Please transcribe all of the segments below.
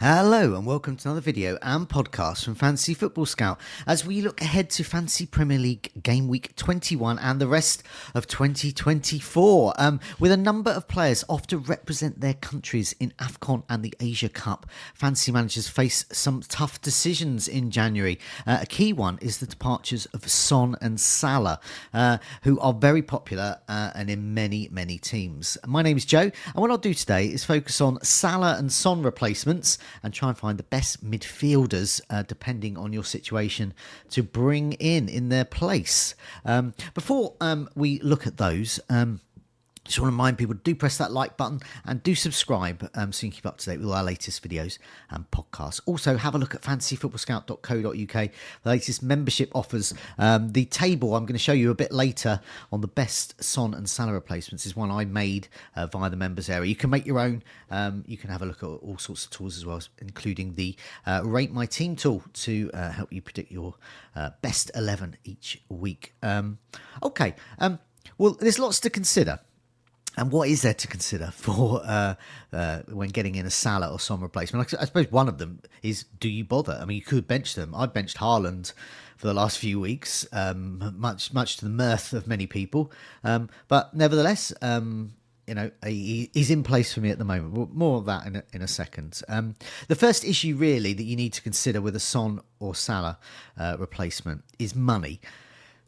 Hello and welcome to another video and podcast from Fantasy Football Scout as we look ahead to Fantasy Premier League Game Week 21 and the rest of 2024 um, with a number of players off to represent their countries in AFCON and the Asia Cup. Fantasy managers face some tough decisions in January. Uh, a key one is the departures of Son and Salah, uh, who are very popular uh, and in many, many teams. My name is Joe and what I'll do today is focus on Salah and Son replacements and try and find the best midfielders, uh, depending on your situation, to bring in in their place. Um, before um, we look at those, um, just want to remind people do press that like button and do subscribe um, so you can keep up to date with all our latest videos and podcasts. Also, have a look at fantasyfootballscout.co.uk, the latest membership offers. Um, the table I'm going to show you a bit later on the best Son and Salah replacements is one I made uh, via the members area. You can make your own. Um, you can have a look at all sorts of tools as well, including the uh, Rate My Team tool to uh, help you predict your uh, best 11 each week. Um, okay, um, well, there's lots to consider. And what is there to consider for uh, uh, when getting in a Salah or Son replacement? I suppose one of them is do you bother? I mean, you could bench them. I benched Haaland for the last few weeks, um, much much to the mirth of many people. Um, but nevertheless, um, you know, he, he's in place for me at the moment. More of that in a, in a second. Um, the first issue, really, that you need to consider with a Son or Salah uh, replacement is money.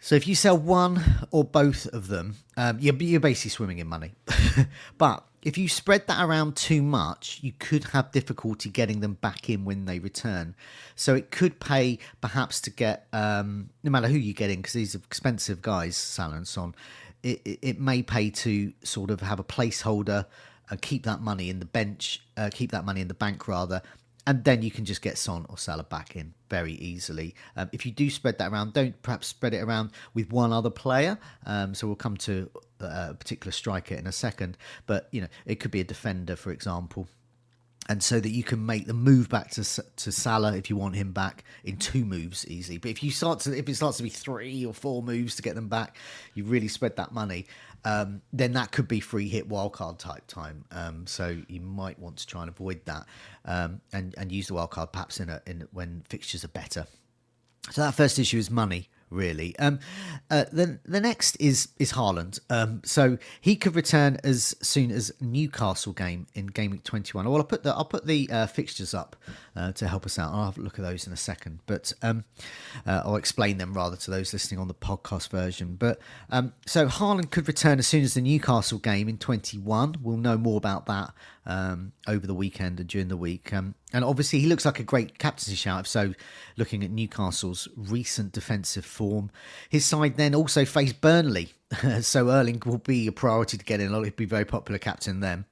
So if you sell one or both of them, um, you're, you're basically swimming in money. but if you spread that around too much, you could have difficulty getting them back in when they return. So it could pay perhaps to get, um, no matter who you get in, because these are expensive guys, Salah and Son, it, it, it, may pay to sort of have a placeholder, uh, keep that money in the bench, uh, keep that money in the bank rather, and then you can just get Son or Salah back in very easily. Um, if you do spread that around, don't perhaps spread it around with one other player. Um, so we'll come to uh, a particular striker in a second, but you know it could be a defender, for example. And so that you can make the move back to to Salah if you want him back in two moves easily. But if you start to if it starts to be three or four moves to get them back, you really spread that money um, then that could be free hit wildcard type time. Um, so you might want to try and avoid that um, and and use the wildcard perhaps in a in when fixtures are better. So that first issue is money really. Um, uh, the the next is is Haaland. Um, so he could return as soon as Newcastle game in game week twenty one. Well, I'll put the I'll put the uh, fixtures up uh, to help us out. I'll have a look at those in a second, but um, uh, I'll explain them rather to those listening on the podcast version. But um, so Haaland could return as soon as the Newcastle game in twenty one. We'll know more about that um, over the weekend and during the week. Um, and obviously, he looks like a great captaincy shout. So, looking at Newcastle's recent defensive form, his side then also face Burnley. so, Erling will be a priority to get in. He'll be very popular captain then.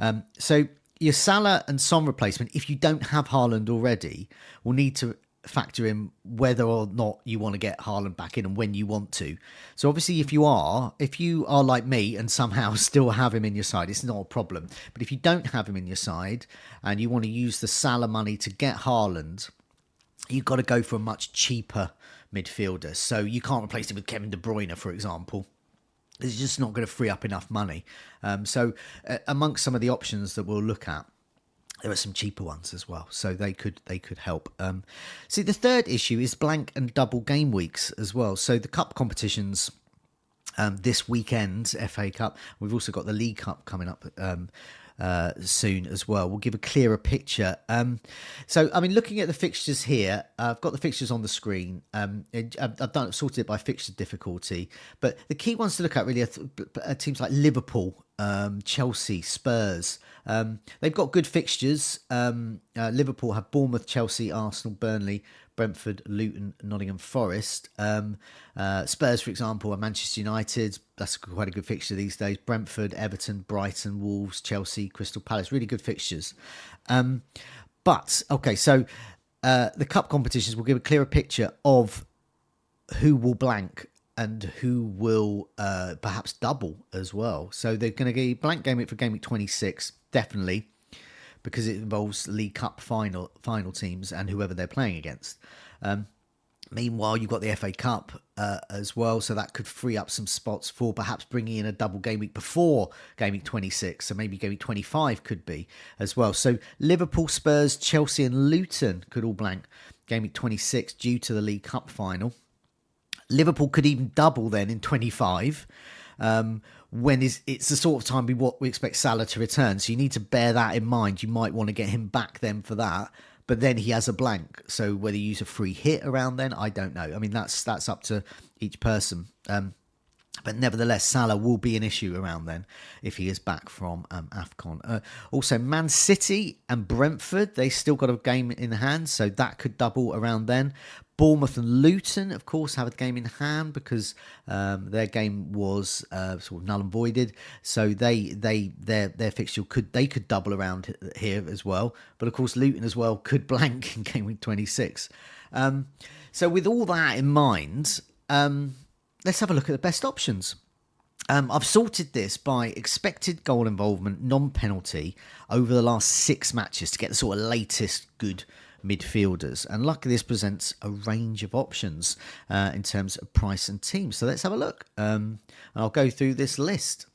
Um, so, your Salah and Son replacement, if you don't have Haaland already, will need to factor in whether or not you want to get Haaland back in and when you want to. So obviously, if you are, if you are like me and somehow still have him in your side, it's not a problem. But if you don't have him in your side and you want to use the Salah money to get Haaland, you've got to go for a much cheaper midfielder. So you can't replace him with Kevin De Bruyne, for example. It's just not going to free up enough money. Um, so, uh, amongst some of the options that we'll look at, there are some cheaper ones as well, so they could they could help. Um, see, the third issue is blank and double game weeks as well. So the cup competitions um, this weekend, FA Cup. We've also got the League Cup coming up um, uh, soon as well. We'll give a clearer picture. Um, so, I mean, looking at the fixtures here, I've got the fixtures on the screen. Um, I've, I've done sorted it by fixture difficulty, but the key ones to look at really are, th- are teams like Liverpool, um, Chelsea, Spurs. Um, they've got good fixtures. Um, uh, Liverpool have Bournemouth, Chelsea, Arsenal, Burnley, Brentford, Luton, Nottingham Forest. Um, uh, Spurs, for example, are Manchester United. That's quite a good fixture these days. Brentford, Everton, Brighton, Wolves, Chelsea, Crystal Palace. Really good fixtures. Um, but, okay, so uh, the cup competitions will give a clearer picture of who will blank and who will uh, perhaps double as well. So they're going to get blank game week for game week 26, definitely because it involves League Cup final final teams and whoever they're playing against. Um, meanwhile, you've got the FA Cup uh, as well, so that could free up some spots for perhaps bringing in a double game week before game week 26. So maybe game week 25 could be as well. So Liverpool, Spurs, Chelsea, and Luton could all blank game week 26 due to the League Cup final. Liverpool could even double then in 25. Um, when is it's the sort of time we what we expect Salah to return. So you need to bear that in mind. You might want to get him back then for that. But then he has a blank. So whether you use a free hit around then, I don't know. I mean that's that's up to each person. Um, but nevertheless, Salah will be an issue around then if he is back from um, AFCON. Uh, also, Man City and Brentford, they still got a game in hand, so that could double around then. Bournemouth and Luton, of course, have a game in hand because um, their game was uh, sort of null and voided. So they they their their fixture could they could double around here as well. But of course, Luton as well could blank in game week twenty six. Um, so with all that in mind, um, let's have a look at the best options. Um, I've sorted this by expected goal involvement, non penalty over the last six matches to get the sort of latest good midfielders. And luckily, this presents a range of options uh, in terms of price and team. So let's have a look. Um, and I'll go through this list.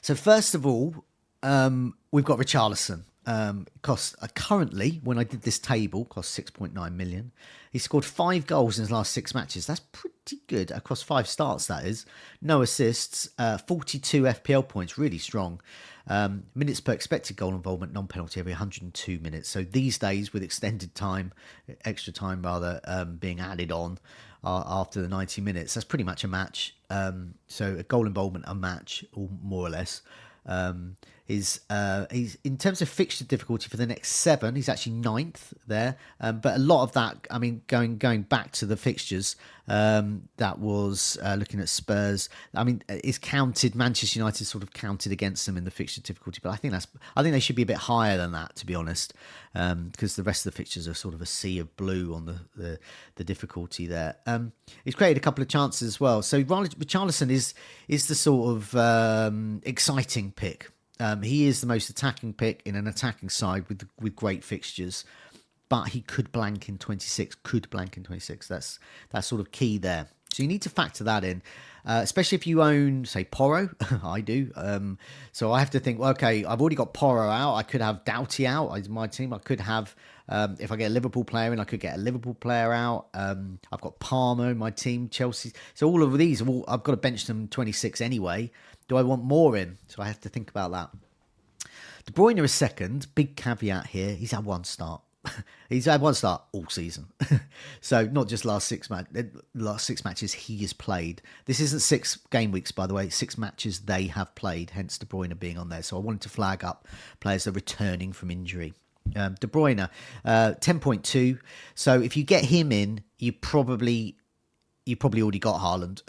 So, first of all, um, we've got Richarlison. Um, cost uh, currently, when I did this table, cost 6.9 million. He scored five goals in his last six matches. That's pretty good across five starts, that is. No assists, uh, 42 FPL points, really strong. Um, minutes per expected goal involvement, non penalty every 102 minutes. So these days, with extended time, extra time rather, um, being added on uh, after the 90 minutes, that's pretty much a match. Um, so a goal involvement, a match, or more or less. Is uh, he's in terms of fixture difficulty for the next seven. He's actually ninth there, um, but a lot of that, I mean, going going back to the fixtures, um, that was uh, looking at Spurs. I mean, is counted Manchester United sort of counted against them in the fixture difficulty, but I think that's I think they should be a bit higher than that to be honest, because um, the rest of the fixtures are sort of a sea of blue on the the, the difficulty there. Um, he's created a couple of chances as well. So Richarlison is is the sort of um, exciting pick um, he is the most attacking pick in an attacking side with with great fixtures, but he could blank in 26. Could blank in 26. That's that's sort of key there. So you need to factor that in, uh, especially if you own, say, Porro. I do. Um, so I have to think, well, okay, I've already got Porro out. I could have Doughty out as my team. I could have, um, if I get a Liverpool player in, I could get a Liverpool player out. Um, I've got Palmer in my team, Chelsea. So all of these, all, I've got to bench them 26 anyway. Do I want more in? So I have to think about that. De Bruyne is second. Big caveat here. He's had one start. he's had one start all season. so not just last six match, last six matches he has played. This isn't six game weeks, by the way. Six matches they have played. Hence De Bruyne being on there. So I wanted to flag up players that are returning from injury. Um, De Bruyne, uh, ten point two. So if you get him in, you probably you probably already got Haaland,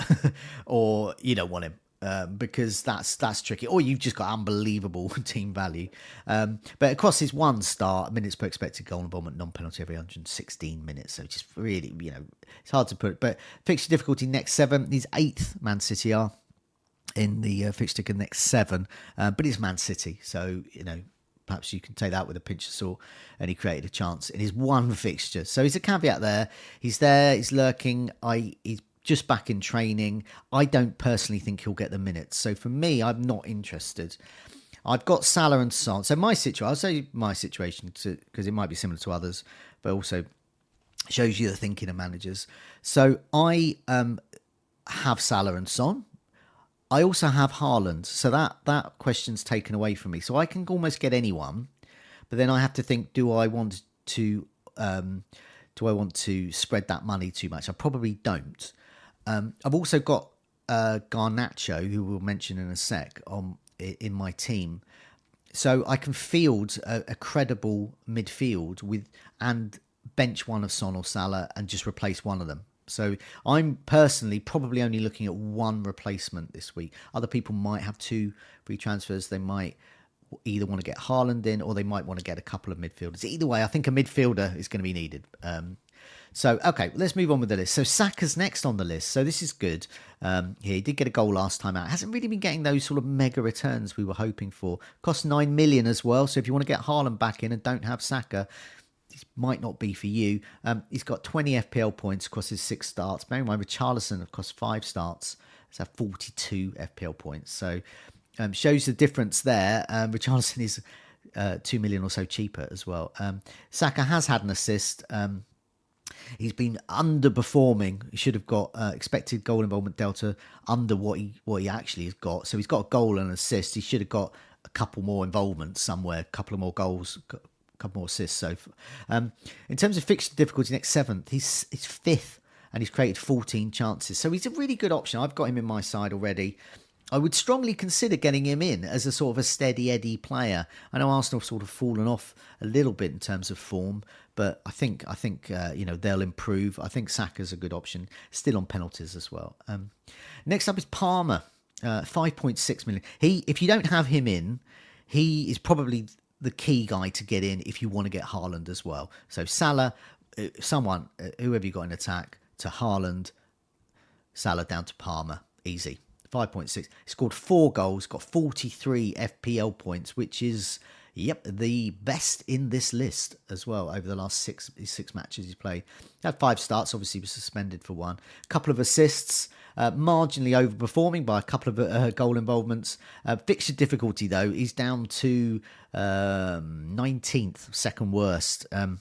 or you don't want him um, because that's that's tricky. Or you've just got unbelievable team value. Um, but across his one start, minutes per expected goal involvement, non penalty every 116 minutes. So just really, you know, it's hard to put. But fixture difficulty next seven. He's eighth. Man City are in the uh, fixture next seven, uh, but it's Man City, so you know. Perhaps you can take that with a pinch of salt, and he created a chance in his one fixture. So he's a caveat there. He's there. He's lurking. I. He's just back in training. I don't personally think he'll get the minutes. So for me, I'm not interested. I've got Salah and Son. So my situation, I'll say my situation because it might be similar to others, but also shows you the thinking of managers. So I um, have Salah and Son. I also have Haaland, so that that question's taken away from me. So I can almost get anyone, but then I have to think: Do I want to? Um, do I want to spread that money too much? I probably don't. Um, I've also got uh, Garnacho, who we'll mention in a sec, on in my team, so I can field a, a credible midfield with and bench one of Son or Salah and just replace one of them. So I'm personally probably only looking at one replacement this week. Other people might have two free transfers. They might either want to get Haaland in or they might want to get a couple of midfielders. Either way, I think a midfielder is going to be needed. Um, so, okay, let's move on with the list. So, Saka's next on the list. So, this is good. Um, he did get a goal last time out. Hasn't really been getting those sort of mega returns we were hoping for. Cost 9 million as well. So, if you want to get Haaland back in and don't have Saka, this might not be for you. Um, he's got 20 FPL points across his six starts. Bear in mind, Richarlison across five starts has had 42 FPL points. So um, shows the difference there. Um, Richarlison is uh, 2 million or so cheaper as well. Um, Saka has had an assist. Um, he's been underperforming. He should have got uh, expected goal involvement delta under what he what he actually has got. So he's got a goal and an assist. He should have got a couple more involvements somewhere, a couple of more goals, couple more assists. So, um, in terms of fixture difficulty, next seventh, he's he's fifth, and he's created 14 chances. So he's a really good option. I've got him in my side already. I would strongly consider getting him in as a sort of a steady Eddie player. I know Arsenal have sort of fallen off a little bit in terms of form, but I think I think uh, you know they'll improve. I think Saka's a good option, still on penalties as well. Um, next up is Palmer, uh, 5.6 million. He, if you don't have him in, he is probably the key guy to get in if you want to get Haaland as well. So Salah, uh, someone, uh, whoever you got in attack, to Haaland, Salah down to Palmer, easy. 5.6. He scored four goals, got 43 FPL points, which is, yep, the best in this list as well over the last six six matches he's played. He had five starts, obviously, was suspended for one. A couple of assists, uh, marginally overperforming by a couple of uh, goal involvements. Uh, fixture difficulty, though, is down to um, 19th, second worst. Um,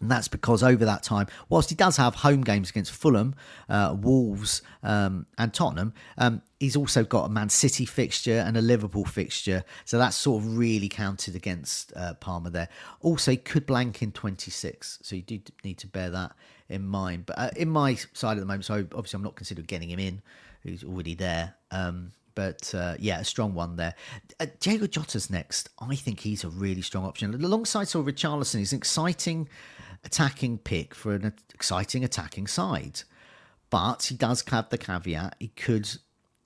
and that's because over that time, whilst he does have home games against Fulham, uh, Wolves, um, and Tottenham, um, he's also got a Man City fixture and a Liverpool fixture. So that's sort of really counted against uh, Palmer there. Also, he could blank in 26. So you do need to bear that in mind. But uh, in my side at the moment, so obviously I'm not considering getting him in, he's already there. Um, but uh, yeah, a strong one there. Uh, Diego Jota's next. I think he's a really strong option. Alongside Sir Richarlison, he's an exciting attacking pick for an exciting attacking side. But he does have the caveat he could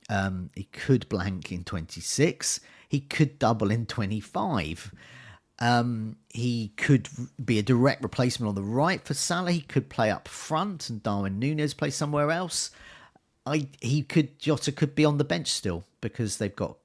um, he could blank in 26. He could double in 25. Um, he could be a direct replacement on the right for Salah. He could play up front and Darwin Nunez play somewhere else. I he could Jota could be on the bench still because they've got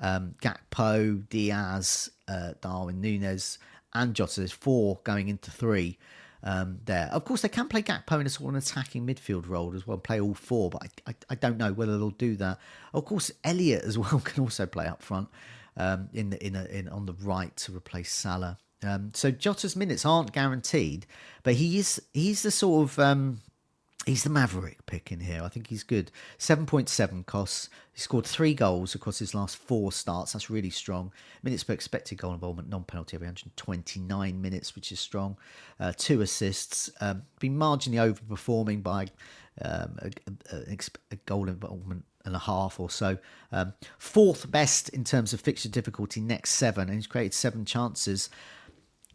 um, Gakpo, Diaz, uh, Darwin Nunez, and Jota. There's four going into three um, there. Of course, they can play Gakpo in a sort of an attacking midfield role as well, play all four, but I, I, I don't know whether they'll do that. Of course, Elliot as well can also play up front um, in the in, a, in on the right to replace Salah. Um, so Jota's minutes aren't guaranteed, but he is he's the sort of um, He's the maverick pick in here. I think he's good. 7.7 costs. He scored three goals across his last four starts. That's really strong. Minutes per expected goal involvement, non penalty, every 129 minutes, which is strong. Uh, two assists. Um, been marginally overperforming by um, a, a, a, goal involvement and a half or so. Um, fourth best in terms of fixture difficulty, next seven, and he's created seven chances.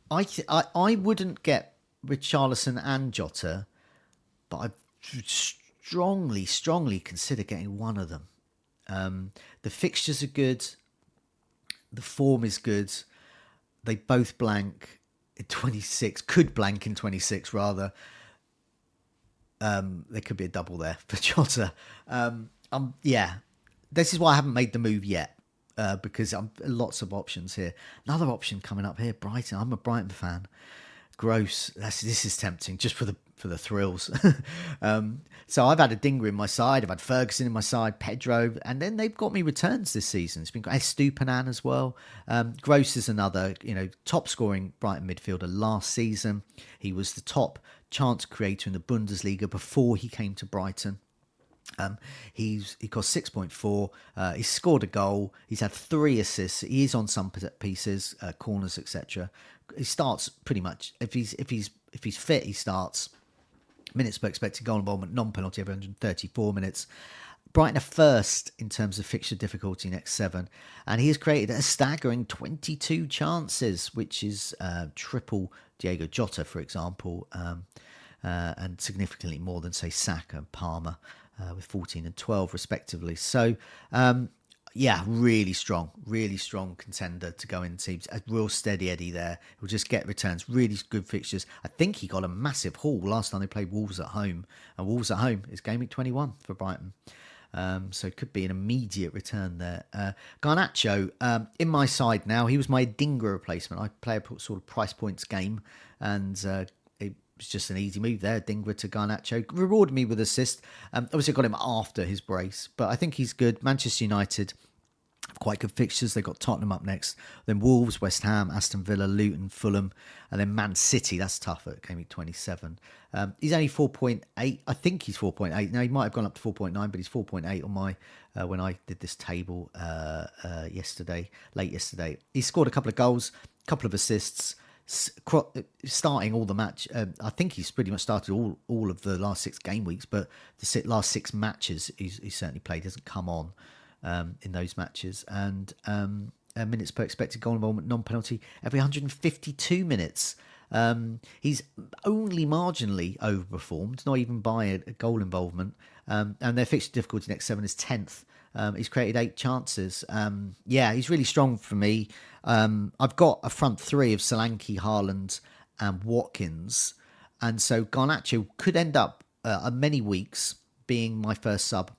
I, I, I wouldn't get Richarlison and Jota but I strongly, strongly consider getting one of them. Um, the fixtures are good, the form is good. They both blank in 26, could blank in 26 rather. Um, there could be a double there for Jota. Um, um, yeah, this is why I haven't made the move yet uh, because I'm lots of options here. Another option coming up here, Brighton. I'm a Brighton fan. Gross. That's, this is tempting just for the for the thrills. um, so I've had Adingra in my side. I've had Ferguson in my side, Pedro, and then they've got me returns this season. It's been great. Estupiñán as well. Um, Gross is another, you know, top scoring Brighton midfielder last season. He was the top chance creator in the Bundesliga before he came to Brighton. Um, he's he cost six point four. Uh, he's scored a goal. He's had three assists. He is on some pieces, uh, corners, etc. He starts pretty much if he's if he's if he's fit, he starts. Minutes per expected goal involvement, non-penalty every 134 minutes. Brighton are first in terms of fixture difficulty next seven, and he has created a staggering 22 chances, which is uh, triple Diego Jota, for example, um, uh, and significantly more than say Saka and Palmer uh, with 14 and 12 respectively. So um, yeah, really strong, really strong contender to go in teams. A real steady Eddie there. He'll just get returns. Really good fixtures. I think he got a massive haul last time they played Wolves at home, and Wolves at home is game week 21 for Brighton. Um, so it could be an immediate return there. Uh, Garnacho um, in my side now. He was my Dingra replacement. I play a sort of price points game, and uh, was just an easy move there. Dingra to Garnacho rewarded me with assist. Um, obviously, I got him after his brace, but I think he's good. Manchester United quite good fixtures. They've got Tottenham up next, then Wolves, West Ham, Aston Villa, Luton, Fulham, and then Man City. That's tough at game week 27. Um, he's only 4.8. I think he's 4.8. Now, he might have gone up to 4.9, but he's 4.8 on my uh, when I did this table uh, uh, yesterday, late yesterday. He scored a couple of goals, a couple of assists. Starting all the match, um, I think he's pretty much started all all of the last six game weeks, but the last six matches he's, he's certainly played. Hasn't come on um, in those matches. And um, uh, minutes per expected goal involvement, non penalty, every 152 minutes. Um, he's only marginally overperformed, not even by a, a goal involvement. Um, and their fixture difficulty next seven is 10th. Um, he's created eight chances. Um, yeah, he's really strong for me. Um, I've got a front three of Solanke, Haaland, and Watkins. And so Garnacho could end up uh, many weeks being my first sub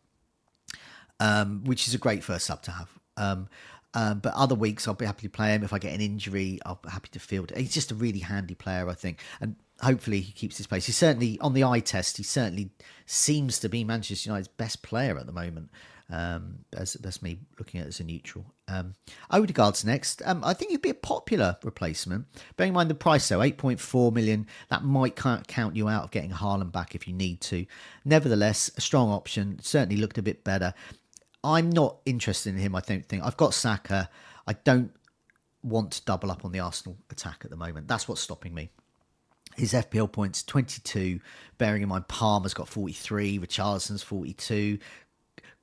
um, which is a great first sub to have. Um, um, but other weeks, I'll be happy to play him. If I get an injury, I'll be happy to field. He's just a really handy player, I think, and hopefully he keeps his place. He's certainly on the eye test. He certainly seems to be Manchester United's best player at the moment. Um, that's, that's me looking at it as a neutral. Um, Odegaard's next. Um, I think he'd be a popular replacement. Bearing in mind the price, though, 8.4 million, that might count you out of getting Haaland back if you need to. Nevertheless, a strong option. Certainly looked a bit better. I'm not interested in him. I don't think I've got Saka. I don't want to double up on the Arsenal attack at the moment. That's what's stopping me. His FPL points 22, bearing in mind Palmer's got 43, Richarlison's 42,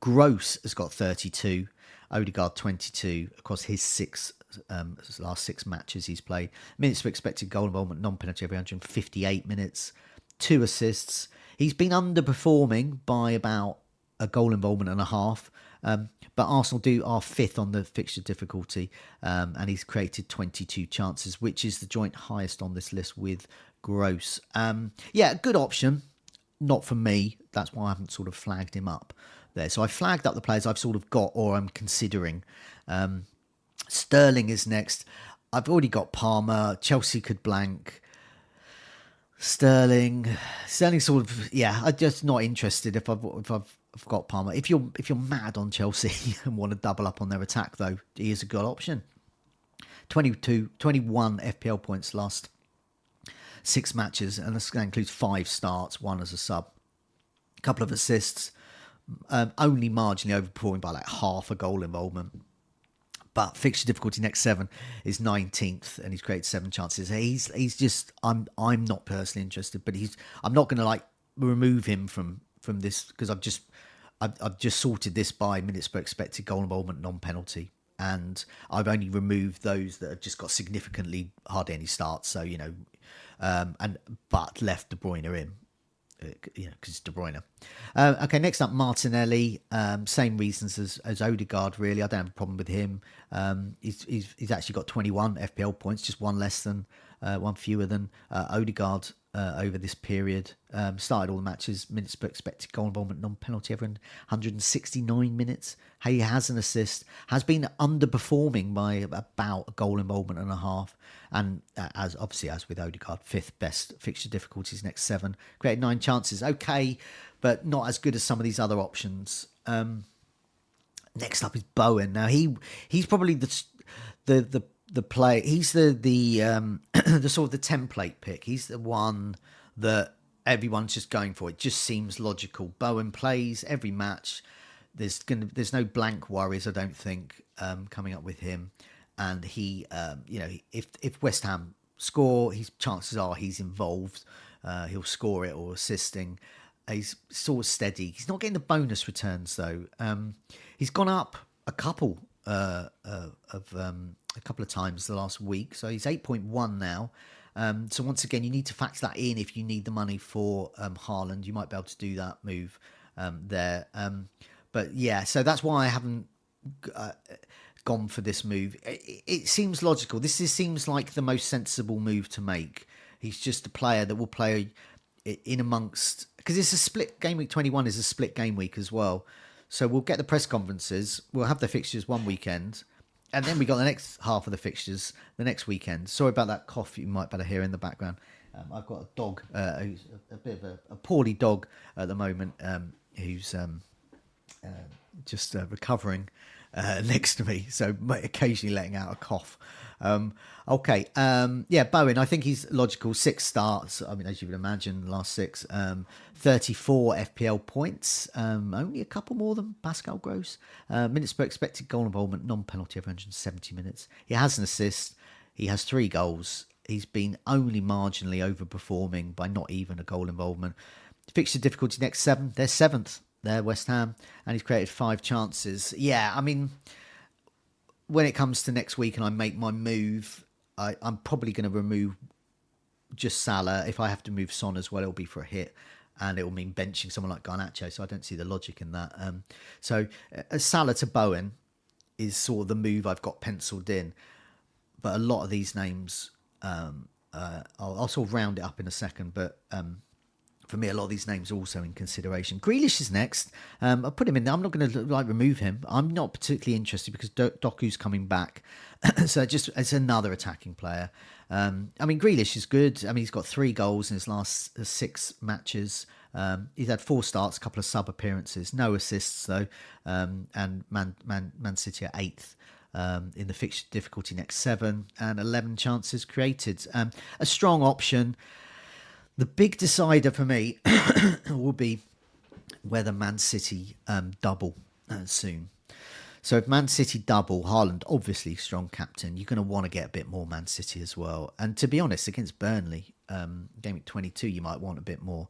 Gross has got 32, Odegaard 22 across his six um, last six matches he's played. Minutes for expected goal involvement, non-penalty every 158 minutes, two assists. He's been underperforming by about a goal involvement and a half. Um, but Arsenal do are fifth on the fixture difficulty, um, and he's created 22 chances, which is the joint highest on this list with Gross. Um, yeah, good option. Not for me. That's why I haven't sort of flagged him up there. So I flagged up the players I've sort of got or I'm considering. Um, Sterling is next. I've already got Palmer. Chelsea could blank. Sterling, Sterling sort of yeah. I'm just not interested if I've if I've I've got Palmer. If you're if you're mad on Chelsea and want to double up on their attack, though, he is a good option. 22, 21 FPL points last six matches, and this includes five starts, one as a sub, a couple of assists, um, only marginally overperforming by like half a goal involvement. But fixture difficulty next seven is 19th, and he's created seven chances. He's he's just I'm I'm not personally interested, but he's I'm not going to like remove him from from this because I've just I've, I've just sorted this by minutes per expected goal involvement, non penalty, and I've only removed those that have just got significantly hardly any starts. So you know, um, and but left De Bruyne in. You know, because De Bruyne. Uh, okay, next up, Martinelli. Um, same reasons as, as Odegaard, really. I don't have a problem with him. Um, he's, he's, he's actually got 21 FPL points, just one less than, uh, one fewer than uh, Odegaard uh, over this period. Um, started all the matches, minutes per expected goal involvement, non penalty, every 169 minutes. He has an assist, has been underperforming by about a goal involvement and a half. And uh, as obviously, as with Odegaard, fifth best fixture difficulties next seven. Created nine chances. Okay, but not as good as some of these other options. Um, next up is Bowen. Now he he's probably the the the the play. He's the the um, the sort of the template pick. He's the one that everyone's just going for it. Just seems logical. Bowen plays every match. There's gonna there's no blank worries, I don't think, um, coming up with him. And he, um, you know, if if West Ham score, his chances are he's involved. Uh, he'll score it or assisting. He's sort of steady. He's not getting the bonus returns though. Um, he's gone up a couple uh, uh, of um, a couple of times the last week, so he's eight point one now. Um, so once again, you need to factor that in if you need the money for um, Haaland. You might be able to do that move um, there. Um, but yeah, so that's why I haven't uh, gone for this move. It, it, seems logical. This is, seems like the most sensible move to make. He's just a player that will play in amongst because it's a split game week. Twenty one is a split game week as well. So we'll get the press conferences. We'll have the fixtures one weekend and then we got the next half of the fixtures the next weekend. Sorry about that cough you might better hear in the background. Um, I've got a dog, uh, who's a, a, bit of a, a, poorly dog at the moment, um, who's um, uh, just uh, recovering uh, next to me, so occasionally letting out a cough. Um, okay, um, yeah, Bowen. I think he's logical. Six starts. I mean, as you would imagine, last six. Um, 34 FPL points. Um, only a couple more than Pascal Gross. Uh, minutes per expected goal involvement, non-penalty of 170 minutes. He has an assist. He has three goals. He's been only marginally overperforming by not even a goal involvement. Fixture difficulty next seven. They're seventh. They're West Ham, and he's created five chances. Yeah, I mean when it comes to next week and I make my move, I, am probably going to remove just Salah. If I have to move Son as well, it'll be for a hit. And it will mean benching someone like Garnacho, so I don't see the logic in that. Um, so, uh, Salah to Bowen is sort of the move I've got penciled in. But a lot of these names, um, uh, I'll, I'll, sort of round it up in a second. But um, for me, a lot of these names are also in consideration. Grealish is next. Um, I'll put him in there. I'm not going to like remove him. I'm not particularly interested because Doku's coming back, so just it's another attacking player. Um, I mean, Grealish is good. I mean, he's got three goals in his last uh, six matches. Um, he's had four starts, a couple of sub appearances, no assists though, um, and Man, Man Man City are eighth. Um, in the fixture difficulty next seven and 11 chances created. Um, a strong option. The big decider for me will be whether Man City um, double uh, soon. So if Man City double, Haaland obviously strong captain. You're going to want to get a bit more Man City as well. And to be honest, against Burnley, um, game week 22, you might want a bit more.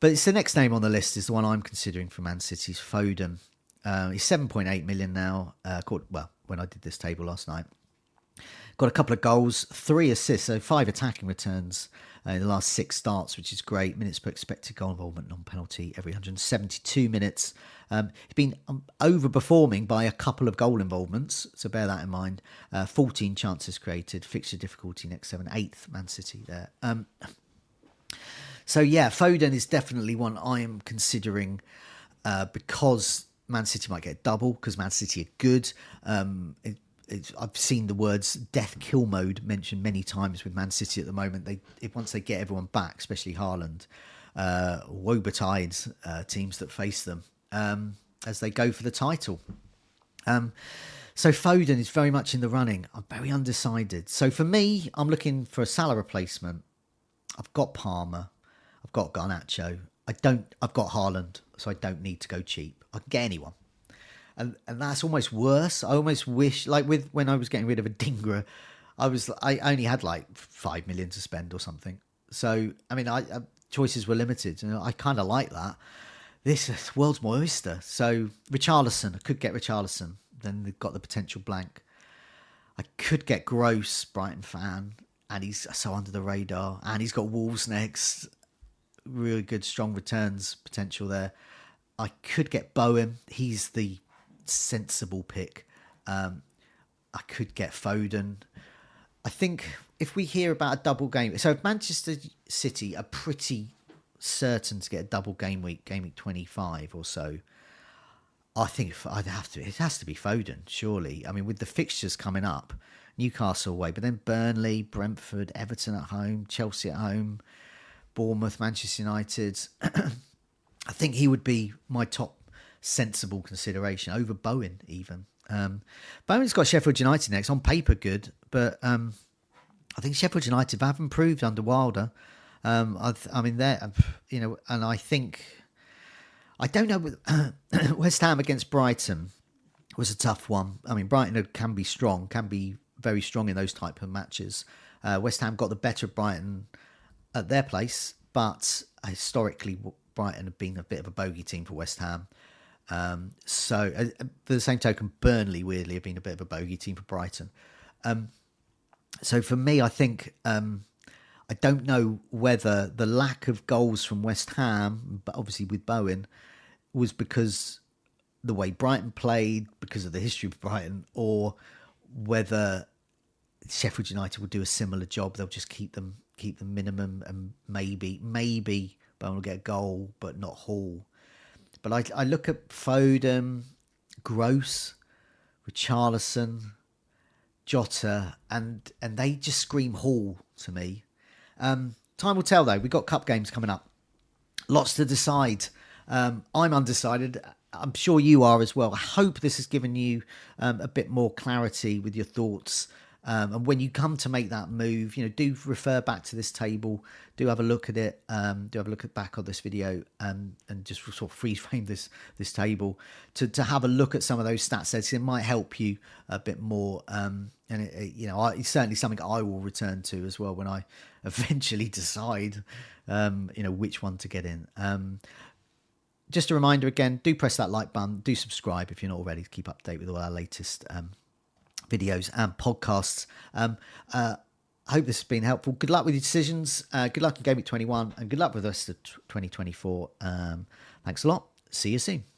But it's the next name on the list is the one I'm considering for Man City's Foden. Uh, he's 7.8 million now. Uh, called, well, when I did this table last night, got a couple of goals, three assists, so five attacking returns in the last six starts, which is great. Minutes per expected goal involvement, non penalty, every 172 minutes. Um, he's been um, overperforming by a couple of goal involvements, so bear that in mind. Uh, 14 chances created, fixture difficulty next seven, eighth Man City there. Um, so yeah, Foden is definitely one I am considering uh, because Man City might get double because Man City are good. Um, it, I've seen the words death kill mode mentioned many times with Man City at the moment. They once they get everyone back, especially Haaland, uh, woe uh, teams that face them um, as they go for the title. Um, so Foden is very much in the running. I'm very undecided. So for me, I'm looking for a Salah replacement. I've got Palmer. I've got Garnacho. I don't. I've got Haaland, so I don't need to go cheap. I can get anyone and and that's almost worse. I almost wish, like with when I was getting rid of Adingra, I was I only had like five million to spend or something. So I mean, I, uh, choices were limited, and I kind of like that. This world's my oyster. So Richarlison, I could get Richarlison. Then they've got the potential blank. I could get Gross, Brighton fan, and he's so under the radar. And he's got Wolves next. Really good, strong returns potential there. I could get Bowen. He's the sensible pick. Um, I could get Foden. I think if we hear about a double game, so Manchester City are pretty certain to get a double game week, game week 25 or so. I think I'd have to, it has to be Foden, surely. I mean, with the fixtures coming up, Newcastle away, but then Burnley, Brentford, Everton at home, Chelsea at home, Bournemouth, Manchester United. I think he would be my top sensible consideration over Bowen even. Um, Bowen's got Sheffield United next on paper good, but um, I think Sheffield United have improved under Wilder. Um, I, I mean, there, you know, and I think I don't know. West Ham against Brighton was a tough one. I mean, Brighton can be strong, can be very strong in those type of matches. Uh, West Ham got the better of Brighton at their place, but historically, Brighton have been a bit of a bogey team for West Ham. Um, so, uh, for the same token, Burnley weirdly have been a bit of a bogey team for Brighton. Um, so, for me, I think um, I don't know whether the lack of goals from West Ham, but obviously with Bowen, was because the way Brighton played, because of the history of Brighton, or whether Sheffield United will do a similar job. They'll just keep them keep them minimum and maybe maybe Bowen will get a goal, but not haul. But I, I look at Foden, Gross, Richarlison, Jota, and and they just scream haul to me. Um, time will tell though. We've got cup games coming up. Lots to decide. Um, I'm undecided. I'm sure you are as well. I hope this has given you um, a bit more clarity with your thoughts. Um, and when you come to make that move, you know, do refer back to this table. Do have a look at it. Um, do have a look at back on this video, and and just sort of freeze frame this this table to to have a look at some of those stat sets. It might help you a bit more. Um, and it, it, you know, I, it's certainly something I will return to as well when I eventually decide, um, you know, which one to get in. Um, just a reminder again, do press that like button, do subscribe if you're not already to keep up to date with all our latest um, videos and podcasts. Um, uh, I hope this has been helpful. Good luck with your decisions. Uh, good luck in Game Week 21 and good luck with the rest of 2024. Um, thanks a lot. See you soon.